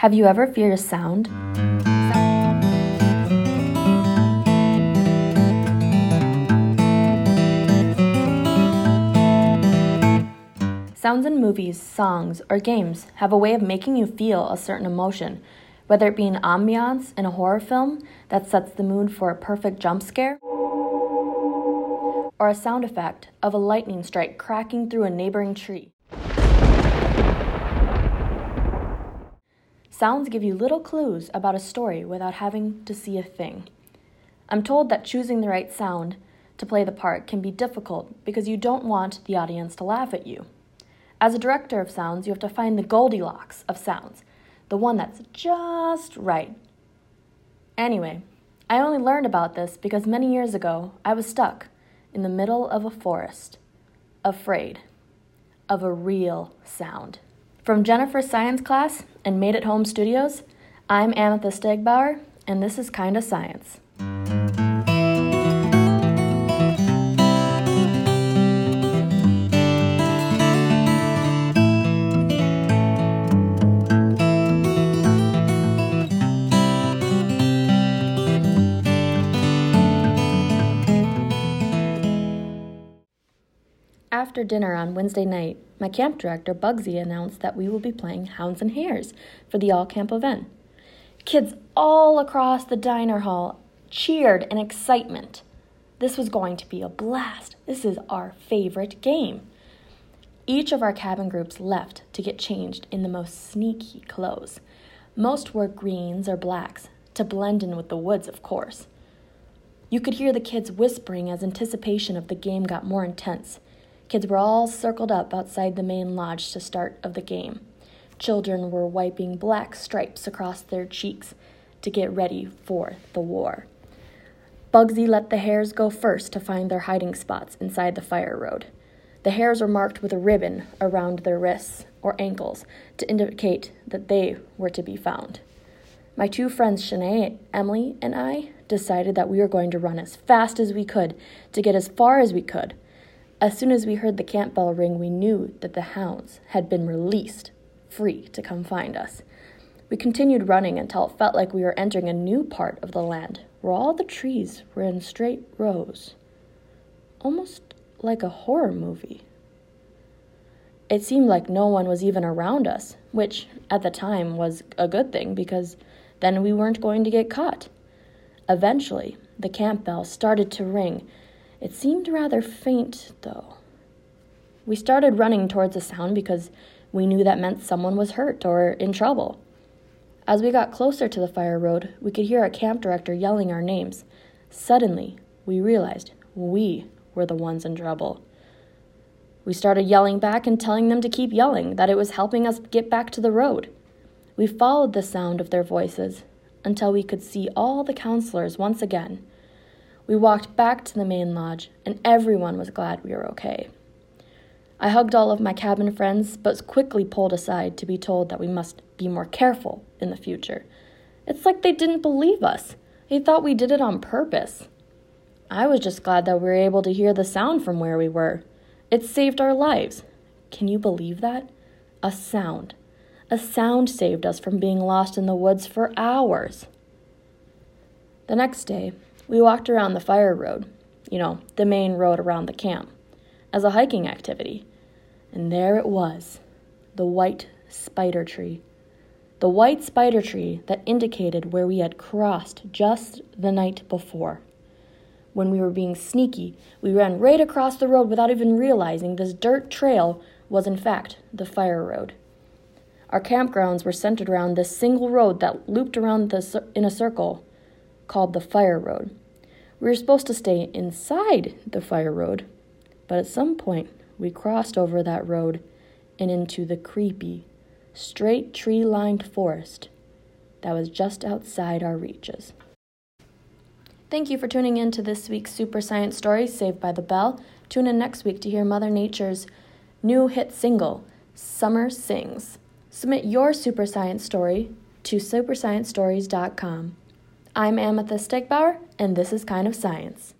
Have you ever feared a sound? Sounds in movies, songs, or games have a way of making you feel a certain emotion, whether it be an ambiance in a horror film that sets the mood for a perfect jump scare, or a sound effect of a lightning strike cracking through a neighboring tree. Sounds give you little clues about a story without having to see a thing. I'm told that choosing the right sound to play the part can be difficult because you don't want the audience to laugh at you. As a director of sounds, you have to find the Goldilocks of sounds, the one that's just right. Anyway, I only learned about this because many years ago I was stuck in the middle of a forest, afraid of a real sound. From Jennifer's science class and Made at Home Studios, I'm Amethyst Stegbauer, and this is Kinda Science. After dinner on Wednesday night, my camp director, Bugsy, announced that we will be playing Hounds and Hares for the all camp event. Kids all across the diner hall cheered in excitement. This was going to be a blast. This is our favorite game. Each of our cabin groups left to get changed in the most sneaky clothes. Most wore greens or blacks to blend in with the woods, of course. You could hear the kids whispering as anticipation of the game got more intense. Kids were all circled up outside the main lodge to start of the game. Children were wiping black stripes across their cheeks to get ready for the war. Bugsy let the hares go first to find their hiding spots inside the fire road. The hares were marked with a ribbon around their wrists or ankles to indicate that they were to be found. My two friends, Shanae, Emily, and I decided that we were going to run as fast as we could to get as far as we could as soon as we heard the camp bell ring, we knew that the hounds had been released, free to come find us. We continued running until it felt like we were entering a new part of the land where all the trees were in straight rows, almost like a horror movie. It seemed like no one was even around us, which at the time was a good thing because then we weren't going to get caught. Eventually, the camp bell started to ring it seemed rather faint, though. We started running towards the sound because we knew that meant someone was hurt or in trouble. As we got closer to the fire road, we could hear our camp director yelling our names. Suddenly, we realized we were the ones in trouble. We started yelling back and telling them to keep yelling, that it was helping us get back to the road. We followed the sound of their voices until we could see all the counselors once again we walked back to the main lodge, and everyone was glad we were okay. I hugged all of my cabin friends, but quickly pulled aside to be told that we must be more careful in the future. It's like they didn't believe us. They thought we did it on purpose. I was just glad that we were able to hear the sound from where we were. It saved our lives. Can you believe that? A sound. A sound saved us from being lost in the woods for hours. The next day, we walked around the fire road, you know, the main road around the camp, as a hiking activity. And there it was the white spider tree. The white spider tree that indicated where we had crossed just the night before. When we were being sneaky, we ran right across the road without even realizing this dirt trail was, in fact, the fire road. Our campgrounds were centered around this single road that looped around the, in a circle called the Fire Road. We were supposed to stay inside the fire road, but at some point we crossed over that road and into the creepy, straight tree lined forest that was just outside our reaches. Thank you for tuning in to this week's Super Science Story, Saved by the Bell. Tune in next week to hear Mother Nature's new hit single, Summer Sings. Submit your Super Science story to supersciencestories.com. I'm Amethyst Stegbauer, and this is Kind of Science.